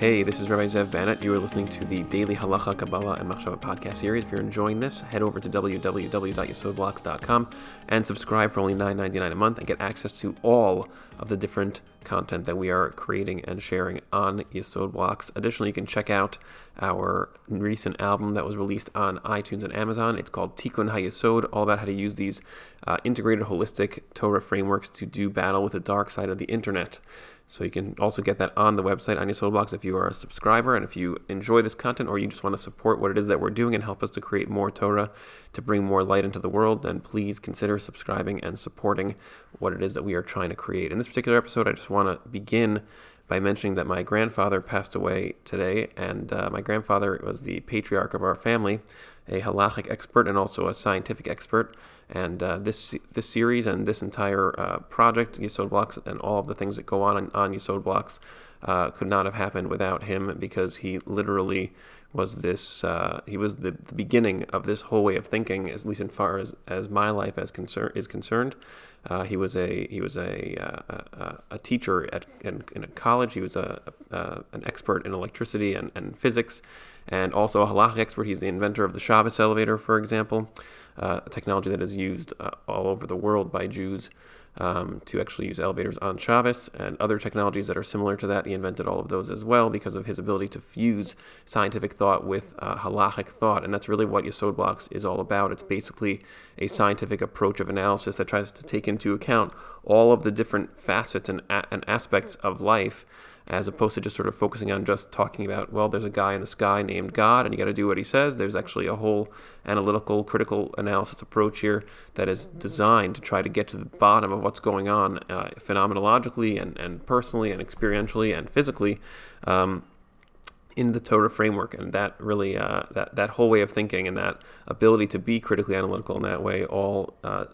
Hey, this is Rabbi Zev Bannett. You are listening to the Daily Halacha, Kabbalah, and Machshava podcast series. If you're enjoying this, head over to www.yesodblocks.com and subscribe for only $9.99 a month and get access to all of the different content that we are creating and sharing on Yesod Blocks. Additionally, you can check out our recent album that was released on iTunes and Amazon. It's called Tikkun HaYesod, all about how to use these uh, integrated, holistic Torah frameworks to do battle with the dark side of the internet. So you can also get that on the website on Yesod Blocks if you are a subscriber and if you enjoy this content or you just want to support what it is that we're doing and help us to create more Torah to bring more light into the world, then please consider subscribing and supporting what it is that we are trying to create. In this particular episode, I just want to begin by mentioning that my grandfather passed away today, and uh, my grandfather was the patriarch of our family, a halachic expert and also a scientific expert. And uh, this this series and this entire uh, project, Yesod Blocks, and all of the things that go on on, Yesod Blocks, uh, could not have happened without him because he literally was this. Uh, he was the, the, beginning of this whole way of thinking, at least as far as, as my life as concern is concerned. Uh, he was a he was a uh, a, teacher at in, in, a college. He was a, a, an expert in electricity and, and physics, and also a halachic expert. He's the inventor of the Shabbos elevator, for example uh, a technology that is used uh, all over the world by Jews um, to actually use elevators on Shabbos and other technologies that are similar to that. He invented all of those as well because of his ability to fuse scientific thought with uh, halachic thought. And that's really what Yesod Blocks is all about. It's basically a scientific approach of analysis that tries to take into account all of the different facets and, a- and aspects of life as opposed to just sort of focusing on just talking about, well, there's a guy in the sky named God and you got to do what he says. There's actually a whole analytical, critical analysis approach here that is designed to try to get to the bottom of what's going on uh, phenomenologically and, and personally and experientially and physically. Um, in the Torah framework, and that really uh, that that whole way of thinking and that ability to be critically analytical in that way all uh,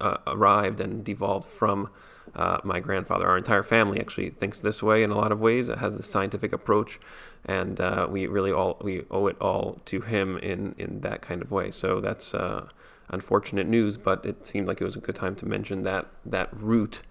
uh arrived and devolved from uh, my grandfather. Our entire family actually thinks this way in a lot of ways. It has this scientific approach, and uh, we really all we owe it all to him in in that kind of way. So that's uh, unfortunate news, but it seemed like it was a good time to mention that that root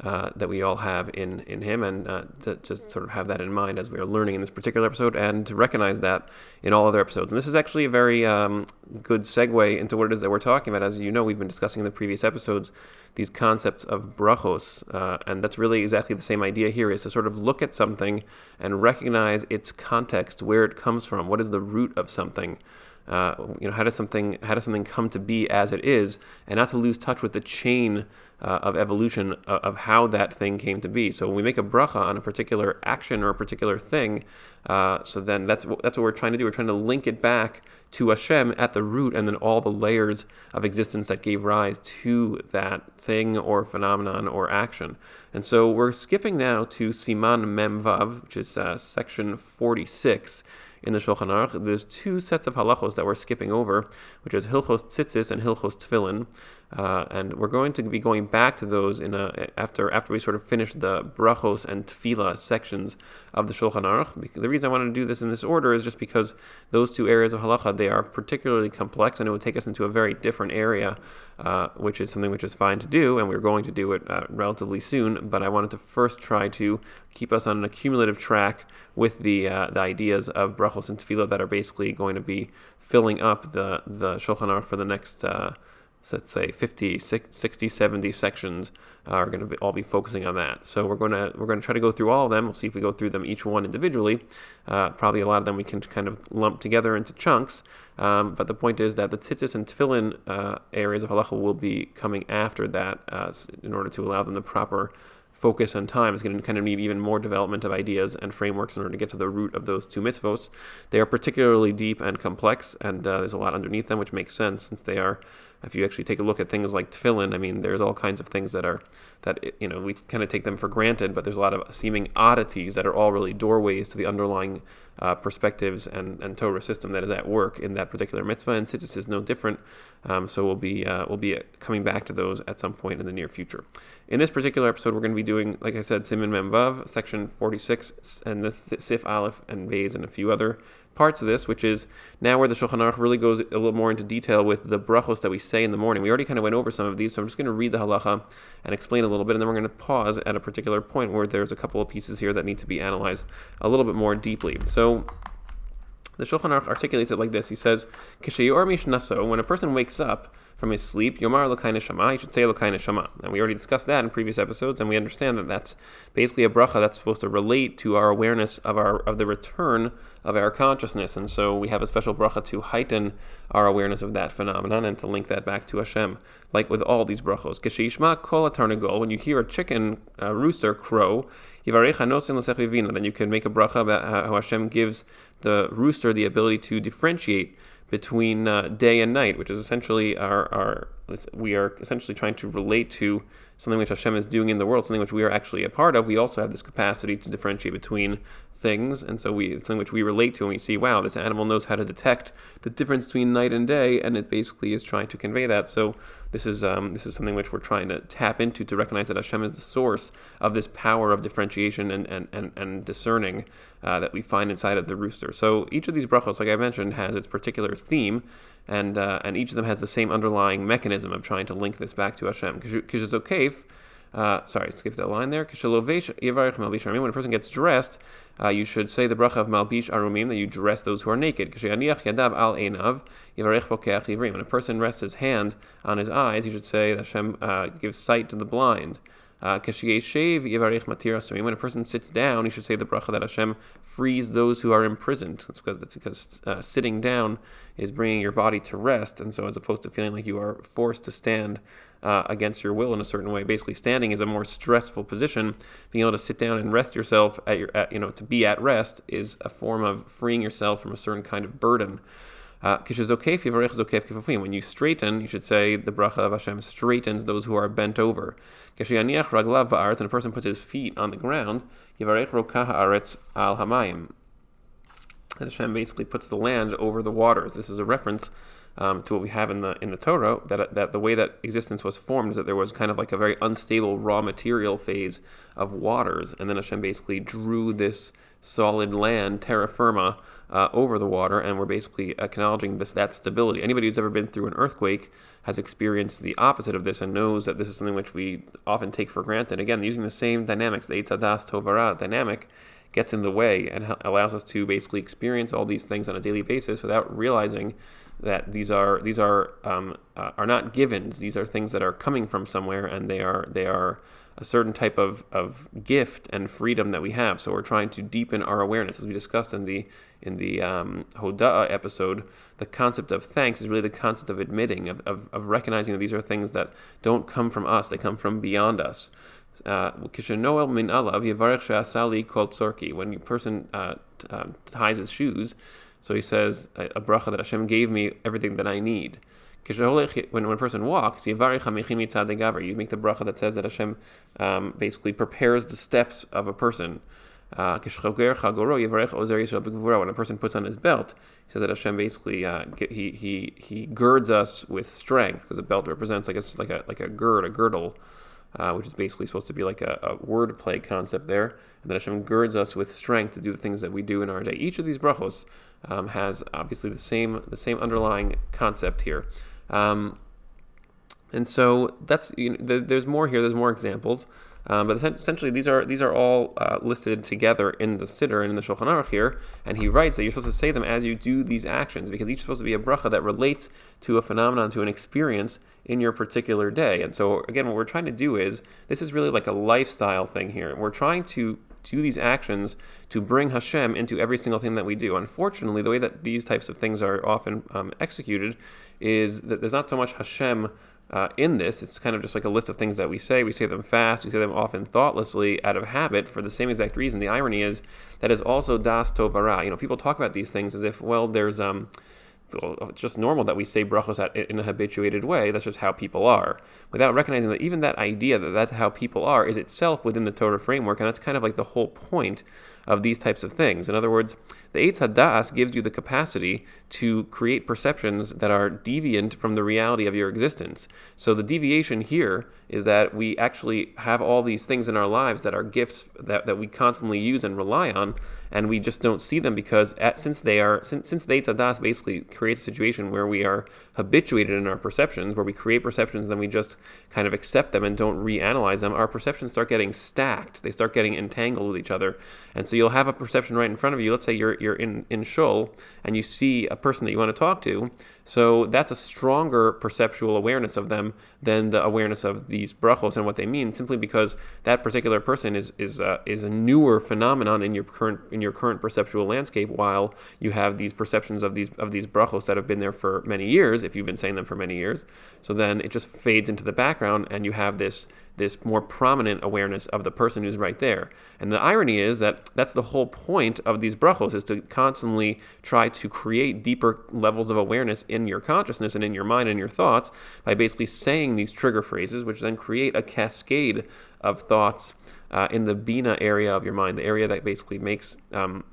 uh, that we all have in in him, and uh, to just sort of have that in mind as we are learning in this particular episode, and to recognize that in all other episodes. And this is actually a very um, good segue into what it is that we're talking about. As you know, we've been discussing in the previous episodes these concepts of brachos, uh, and that's really exactly the same idea here: is to sort of look at something and recognize its context, where it comes from, what is the root of something. Uh, you know, how does something how does something come to be as it is, and not to lose touch with the chain uh, of evolution of, uh, of, how that thing came to be. So when we make a bracha on a particular action or a particular thing, uh, so then that's that's what we're trying to do. We're trying to link it back to Hashem at the root, and then all the layers of existence that gave rise to that thing or phenomenon or action. And so we're skipping now to Siman Memvav, which is uh, section 46 in the Shulchan Aruch. There's two sets of halachos that we're skipping over, which is Hilchos Tzitzis and Hilchos Tefillin, uh, and we're going to be going back to those in a, after after we sort of finish the brachos and tefillah sections of the Shulchan Aruch. The reason I wanted to do this in this order is just because those two areas of halacha they are particularly complex, and it would take us into a very different area, uh, which is something which is fine to do, and we're going to do it uh, relatively soon. But I wanted to first try to keep us on an accumulative track with the uh, the ideas of brachos and tefillah that are basically going to be filling up the the Shulchan Aruch for the next uh, let's say 50 60 70 sections are going to all be focusing on that. So we're going to we're going to try to go through all of them. We'll see if we go through them each one individually. Uh, probably a lot of them we can kind of lump together into chunks. Um, but the point is that the tzitzis and tefillin uh, areas of halacha will be coming after that uh, in order to allow them the proper focus and time. Is going to kind of need even more development of ideas and frameworks in order to get to the root of those two mitzvos. They are particularly deep and complex, and uh, there's a lot underneath them, which makes sense since they are if you actually take a look at things like tefillin, I mean, there's all kinds of things that are that you know we kind of take them for granted, but there's a lot of seeming oddities that are all really doorways to the underlying uh, perspectives and, and Torah system that is at work in that particular mitzvah, and tzitzis is no different. Um, so we'll be uh, we'll be coming back to those at some point in the near future. In this particular episode, we're going to be doing, like I said, Siman Memvav, section 46, and this Sif Aleph and Bays and a few other parts of this, which is now where the Shulchan Aruch really goes a little more into detail with the brachos that we say in the morning. We already kind of went over some of these, so I'm just going to read the halacha and explain a little bit, and then we're going to pause at a particular point where there's a couple of pieces here that need to be analyzed a little bit more deeply. So the Shulchan Aruch articulates it like this. He says, when a person wakes up, from his sleep, Yomar Elokai Neshama, he should say Elokai Neshama. And we already discussed that in previous episodes, and we understand that that's basically a bracha that's supposed to relate to our awareness of our of the return of our consciousness. And so we have a special bracha to heighten our awareness of that phenomenon and to link that back to Hashem, like with all these brachos. Keshishma kol tarnagol, when you hear a chicken uh, rooster crow, then you can make a bracha about how Hashem gives the rooster the ability to differentiate between uh, day and night, which is essentially our, our we are essentially trying to relate to something which Hashem is doing in the world, something which we are actually a part of. We also have this capacity to differentiate between things, and so we it's something which we relate to, and we see, wow, this animal knows how to detect the difference between night and day, and it basically is trying to convey that. So this is um, this is something which we're trying to tap into to recognize that Hashem is the source of this power of differentiation and and and, and discerning uh, that we find inside of the rooster. So each of these brachos, like I mentioned, has its particular theme, and uh, and each of them has the same underlying mechanism of trying to link this back to Hashem. Because it's okay. Uh, sorry, skip that line there. When a person gets dressed, uh, you should say the bracha of Malbish Arumim that you dress those who are naked. When a person rests his hand on his eyes, you should say that Hashem uh, gives sight to the blind. Uh, when a person sits down, he should say the bracha that Hashem frees those who are imprisoned. That's because, that's because uh, sitting down is bringing your body to rest, and so as opposed to feeling like you are forced to stand uh, against your will in a certain way, basically standing is a more stressful position. Being able to sit down and rest yourself at your, at, you know, to be at rest is a form of freeing yourself from a certain kind of burden. Uh, when you straighten, you should say the bracha of Hashem straightens those who are bent over. And a person puts his feet on the ground, al. And Hashem basically puts the land over the waters. This is a reference um, to what we have in the in the Torah that that the way that existence was formed is that there was kind of like a very unstable raw material phase of waters, and then Hashem basically drew this solid land, terra firma, uh, over the water, and we're basically acknowledging this that stability. Anybody who's ever been through an earthquake has experienced the opposite of this and knows that this is something which we often take for granted. Again, using the same dynamics, the Eitz Hadas Tovara dynamic gets in the way and allows us to basically experience all these things on a daily basis without realizing that these are these are um, uh, are not givens. These are things that are coming from somewhere, and they are they are a certain type of, of gift and freedom that we have. So we're trying to deepen our awareness, as we discussed in the in the um, Hoda'a episode. The concept of thanks is really the concept of admitting, of, of, of recognizing that these are things that don't come from us; they come from beyond us. Uh, when a person uh, uh, ties his shoes, so he says a, bracha that Hashem gave me everything that I need. When, when a person walks, you make the bracha that says that Hashem um, basically prepares the steps of a person. Uh, when a person puts on his belt, he says that Hashem basically uh, he, he he girds us with strength because a belt represents like a like a like a gird, a girdle, uh, which is basically supposed to be like a, a word play concept there. And that Hashem girds us with strength to do the things that we do in our day. Each of these brachos um, has obviously the same the same underlying concept here. Um, and so that's you know, there's more here. There's more examples, um, but essentially these are these are all uh, listed together in the Siddur and in the Shulchan Aruch here. And he writes that you're supposed to say them as you do these actions because each is supposed to be a bracha that relates to a phenomenon, to an experience in your particular day. And so again, what we're trying to do is this is really like a lifestyle thing here. We're trying to do these actions to bring Hashem into every single thing that we do. Unfortunately, the way that these types of things are often um, executed is that there's not so much Hashem uh, in this. It's kind of just like a list of things that we say. We say them fast. We say them often thoughtlessly out of habit for the same exact reason. The irony is that is also das tovara. You know, people talk about these things as if, well, there's um, it's just normal that we say brachos in a habituated way. That's just how people are, without recognizing that even that idea that that's how people are is itself within the Torah framework, and that's kind of like the whole point of these types of things. In other words, the Eitz Hadas gives you the capacity to create perceptions that are deviant from the reality of your existence. So the deviation here is that we actually have all these things in our lives that are gifts that, that we constantly use and rely on, and we just don't see them because at, since they are since, since the Eitz Hadas basically creates a situation where we are habituated in our perceptions, where we create perceptions, then we just kind of accept them and don't reanalyze them, our perceptions start getting stacked. They start getting entangled with each other. And so you'll have a perception right in front of you. Let's say you're, you're in, in Shul and you see a person that you want to talk to. So that's a stronger perceptual awareness of them than the awareness of these brachos and what they mean, simply because that particular person is is uh, is a newer phenomenon in your current in your current perceptual landscape. While you have these perceptions of these of these brachos that have been there for many years, if you've been saying them for many years, so then it just fades into the background, and you have this this more prominent awareness of the person who's right there. And the irony is that that's the whole point of these brachos is to constantly try to create deeper levels of awareness in your consciousness and in your mind and your thoughts by basically saying these trigger phrases, which then create a cascade of thoughts uh, in the bina area of your mind, the area that basically makes um,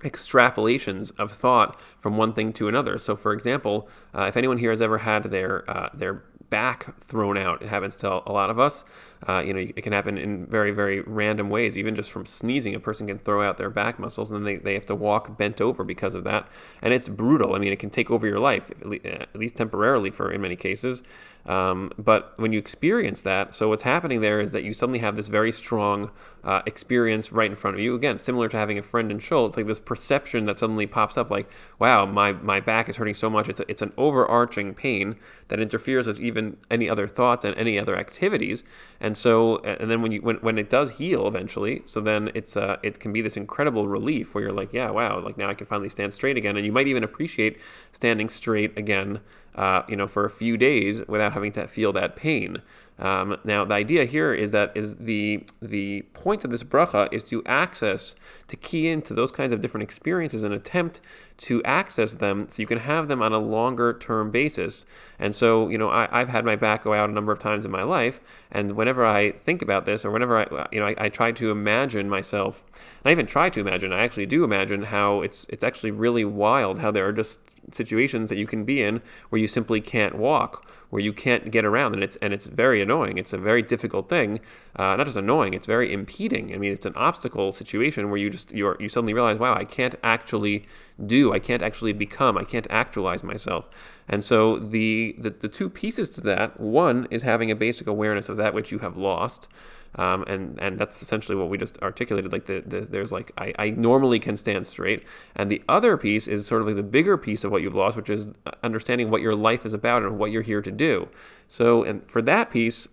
extrapolations of thought from one thing to another. So, for example, uh, if anyone here has ever had their uh, their back thrown out. It happens to a lot of us. Uh, you know, it can happen in very, very random ways. Even just from sneezing, a person can throw out their back muscles and then they, they have to walk bent over because of that. And it's brutal. I mean, it can take over your life, at least temporarily for in many cases. Um, but when you experience that, so what's happening there is that you suddenly have this very strong uh, experience right in front of you. Again, similar to having a friend in shul, it's like this perception that suddenly pops up like, wow, my, my back is hurting so much. It's, a, it's an overarching pain that interferes with even any other thoughts and any other activities. And so, and then when you when, when it does heal eventually, so then it's uh, it can be this incredible relief where you're like, yeah, wow, like now I can finally stand straight again, and you might even appreciate standing straight again, uh, you know, for a few days without having to feel that pain. Um, now, the idea here is that is the the point of this bracha is to access, to key into those kinds of different experiences and attempt to access them so you can have them on a longer term basis. And so, you know, I, have had my back go out a number of times in my life, and whenever I think about this, or whenever I, you know, I, I try to imagine myself, and I even try to imagine, I actually do imagine how it's it's actually really wild how there are just situations that you can be in where you simply can't walk where you can't get around, and it's and it's very annoying. It's a very difficult thing. Uh, not just annoying; it's very impeding. I mean, it's an obstacle situation where you just you you suddenly realize, wow, I can't actually do. I can't actually become. I can't actualize myself. And so the, the the two pieces to that: one is having a basic awareness of that which you have lost. Um, and and that's essentially what we just articulated. Like the, the, there's like I, I normally can stand straight, and the other piece is sort of like the bigger piece of what you've lost, which is understanding what your life is about and what you're here to do. So, and for that piece,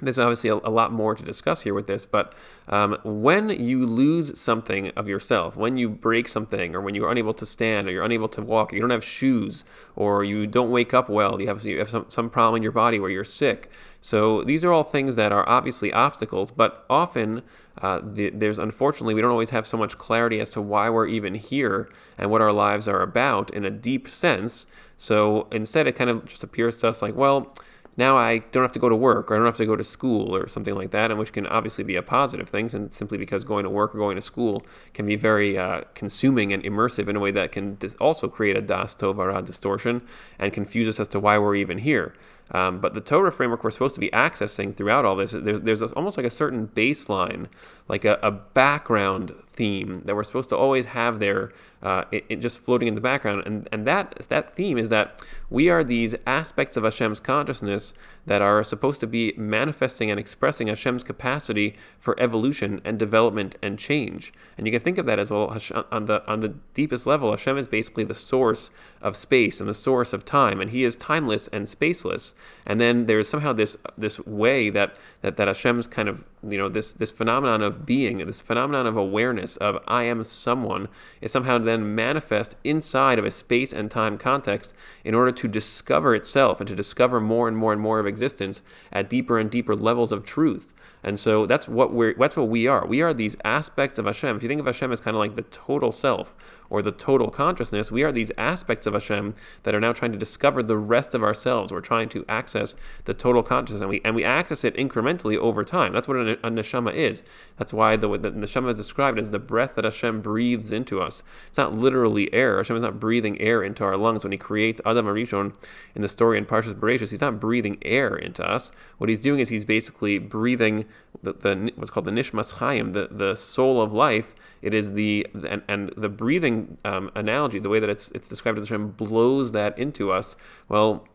there's obviously a, a, lot more to discuss here with this, but um, when you lose something of yourself, when you break something, or when you're unable to stand, or you're unable to walk, or you don't have shoes, or you don't wake up well, you have, you have some, some problem in your body where you're sick. So these are all things that are obviously obstacles, but often uh, the, there's unfortunately, we don't always have so much clarity as to why we're even here and what our lives are about in a deep sense. So instead, it kind of just appears to us like, well, now I don't have to go to work or I don't have to go to school or something like that, and which can obviously be a positive thing, and simply because going to work or going to school can be very uh, consuming and immersive in a way that can also create a das tovara distortion and confuse us as to why we're even here. Um, but the Torah framework we're supposed to be accessing throughout all this, there's, there's almost like a certain baseline, like a, a background theme that we're supposed to always have there, uh, it, it, just floating in the background. And, and that, that theme is that we are these aspects of Hashem's consciousness that are supposed to be manifesting and expressing Hashem's capacity for evolution and development and change. And you can think of that as well on the on the deepest level. Hashem is basically the source of space and the source of time, and He is timeless and spaceless. And then there's somehow this this way that that, that Hashem's kind of you know this this phenomenon of being, this phenomenon of awareness of I am someone is somehow then manifest inside of a space and time context in order to discover itself and to discover more and more and more of existence at deeper and deeper levels of truth. And so that's what we're that's what we are. We are these aspects of Hashem. If you think of Hashem as kind of like the total self, or the total consciousness. We are these aspects of Hashem that are now trying to discover the rest of ourselves. We're trying to access the total consciousness, and we and we access it incrementally over time. That's what a, a neshama is. That's why the, the neshama is described as the breath that Hashem breathes into us. It's not literally air. Hashem is not breathing air into our lungs when He creates Adam HaRishon in the story in Parshas Bereshis. He's not breathing air into us. What He's doing is He's basically breathing the, the what's called the nishmas chayim, the, the soul of life. It is the and, and the breathing um, analogy, the way that it's it's described in the Hashem blows that into us. Well,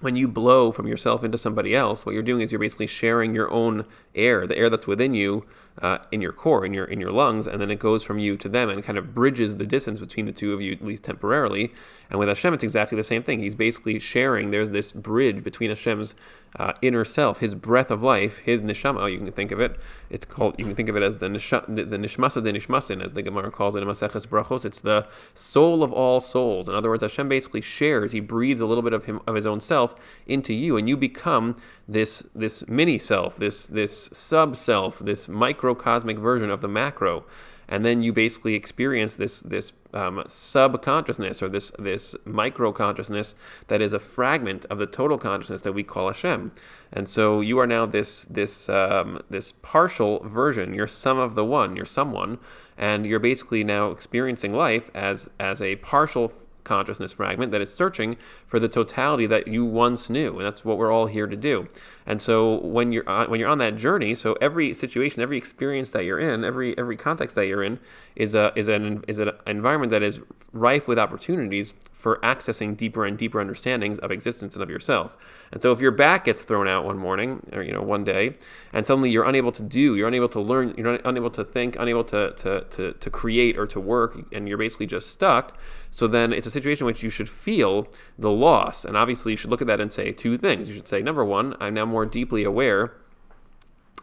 when you blow from yourself into somebody else, what you're doing is you're basically sharing your own air, the air that's within you, uh, in your core, in your in your lungs, and then it goes from you to them and kind of bridges the distance between the two of you, at least temporarily. And with Hashem, it's exactly the same thing. He's basically sharing. There's this bridge between Hashem's uh, inner self, his breath of life, his neshama. You can think of it. It's called. You can think of it as the nisha, the, the nishmasa de nishmasin, as the Gemara calls it in Maseches Brachos. It's the soul of all souls. In other words, Hashem basically shares. He breathes a little bit of him of his own self into you, and you become this this mini self, this this sub self, this microcosmic version of the macro and then you basically experience this this um, subconsciousness or this this micro consciousness that is a fragment of the total consciousness that we call Hashem. And so you are now this this um, this partial version. You're some of the one. You're someone, and you're basically now experiencing life as as a partial consciousness fragment that is searching for the totality that you once knew, and that's what we're all here to do. And so when you're on, when you're on that journey, so every situation, every experience that you're in, every every context that you're in, is a is an is an environment that is rife with opportunities for accessing deeper and deeper understandings of existence and of yourself. And so if your back gets thrown out one morning or you know one day, and suddenly you're unable to do, you're unable to learn, you're unable to think, unable to to to, to create or to work, and you're basically just stuck. So then it's a situation in which you should feel the loss. And obviously you should look at that and say two things. You should say, number one, I'm now more deeply aware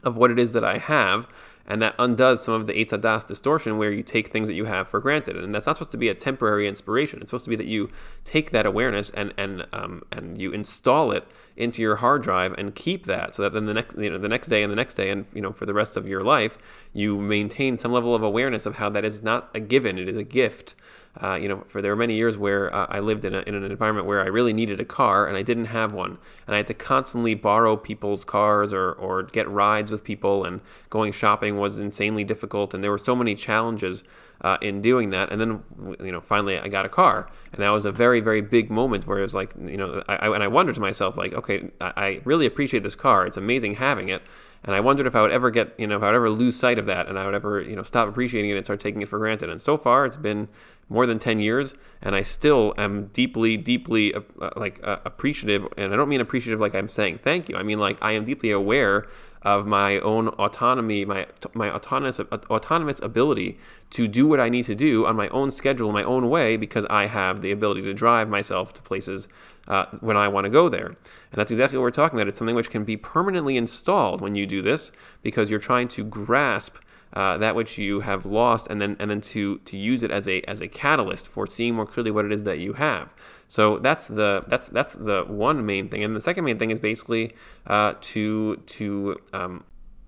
of what it is that I have and that undoes some of the Eitz Hadas distortion where you take things that you have for granted. And that's not supposed to be a temporary inspiration. It's supposed to be that you take that awareness and and um, and you install it into your hard drive and keep that, so that then the next you know the next day and the next day and you know for the rest of your life you maintain some level of awareness of how that is not a given; it is a gift. Uh, you know, for there were many years where uh, I lived in, a, in an environment where I really needed a car and I didn't have one, and I had to constantly borrow people's cars or or get rides with people, and going shopping was insanely difficult, and there were so many challenges uh, in doing that. And then, you know, finally I got a car, and that was a very, very big moment where it was like, you know, I, I and I wondered to myself, like, okay, I, I really appreciate this car. It's amazing having it. And I wondered if I would ever get, you know, if I would ever lose sight of that and I would ever, you know, stop appreciating it and start taking it for granted. And so far, it's been more than 10 years, and I still am deeply, deeply uh, uh like uh, appreciative. And I don't mean appreciative like I'm saying thank you. I mean like I am deeply aware of my own autonomy, my my autonomous autonomous ability to do what I need to do on my own schedule, my own way, because I have the ability to drive myself to places uh, when I want to go there. And that's exactly what we're talking about. It's something which can be permanently installed when you do this, because you're trying to grasp uh, that which you have lost, and then and then to to use it as a as a catalyst for seeing more clearly what it is that you have. So that's the that's that's the one main thing, and the second main thing is basically uh, to to um,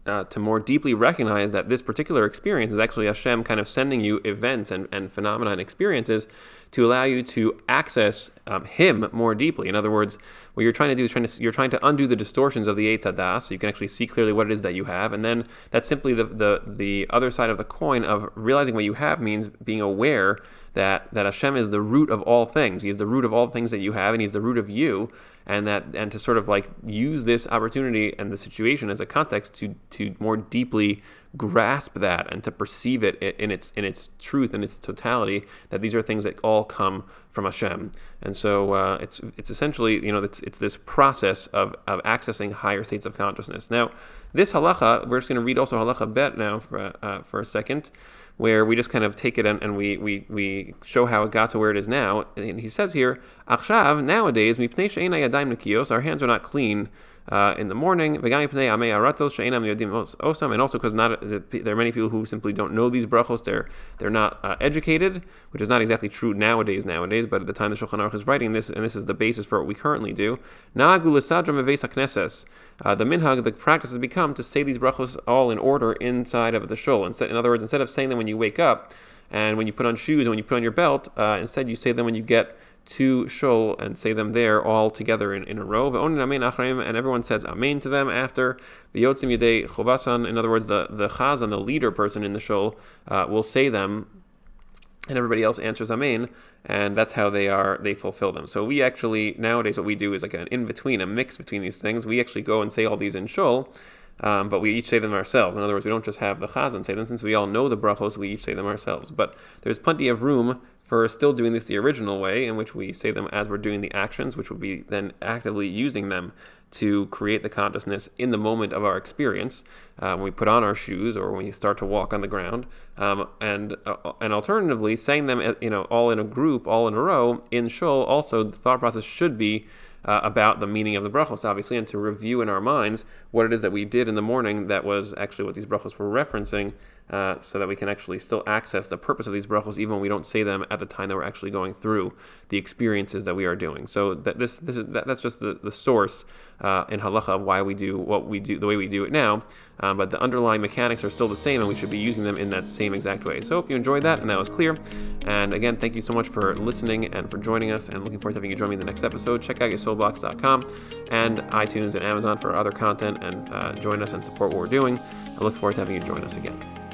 uh, to more deeply recognize that this particular experience is actually Hashem kind of sending you events and, and phenomena and experiences to allow you to access um, Him more deeply. In other words, what you're trying to do is trying to, you're trying to undo the distortions of the Eitz Hadas, so you can actually see clearly what it is that you have, and then that's simply the, the the other side of the coin of realizing what you have means being aware that that Hashem is the root of all things. He is the root of all things that you have, and He's the root of you. And that and to sort of like use this opportunity and the situation as a context to to more deeply grasp that and to perceive it in its in its truth and its totality. That these are things that all come from Hashem. And so uh, it's it's essentially you know it's, it's this process of of accessing higher states of consciousness. Now this halacha we're just going to read also halacha bet now for uh, for a second where we just kind of take it and, and, we, we, we show how it got to where it is now. And he says here, Achshav, nowadays, our hands are not clean uh, in the morning, and also because not there are many people who simply don't know these brachos. They're they're not uh, educated, which is not exactly true nowadays. Nowadays, but at the time the Shulchan Aruch is writing this, and this is the basis for what we currently do. Uh, the minhag, the practice has become to say these brachos all in order inside of the shul. In other words, instead of saying them when you wake up, And when you put on shoes and when you put on your belt, uh, instead you say them when you get to shul and say them there all together in, in a row. And everyone says amen to them after. The yotzim yedei chovasan, in other words, the, the chazan, the leader person in the shul, uh, will say them and everybody else answers amen and that's how they are they fulfill them so we actually nowadays what we do is like an in between a mix between these things we actually go and say all these in shul um, but we each say them ourselves. In other words, we don't just have the chazan say them. Since we all know the brachos, we each say them ourselves. But there's plenty of room for still doing this the original way, in which we say them as we're doing the actions, which would be then actively using them to create the consciousness in the moment of our experience uh, when we put on our shoes or when we start to walk on the ground, um, and uh, and alternatively saying them uh, you know all in a group, all in a row in shul. Also, the thought process should be uh, about the meaning of the brachos, obviously, and to review in our minds what it is that we did in the morning that was actually what these brachos were referencing, uh, so that we can actually still access the purpose of these brachos even when we don't say them at the time that we're actually going through the experiences that we are doing. So that this, this is, that, that's just the, the source uh, in halacha of why we do what we do the way we do it now. Um, but the underlying mechanics are still the same, and we should be using them in that same exact way. So, hope you enjoyed that and that was clear. And again, thank you so much for listening and for joining us, and looking forward to having you join me in the next episode. Check out yesodblocks.com and iTunes and Amazon for other content, and uh, join us and support what we're doing. I look forward to having you join us again.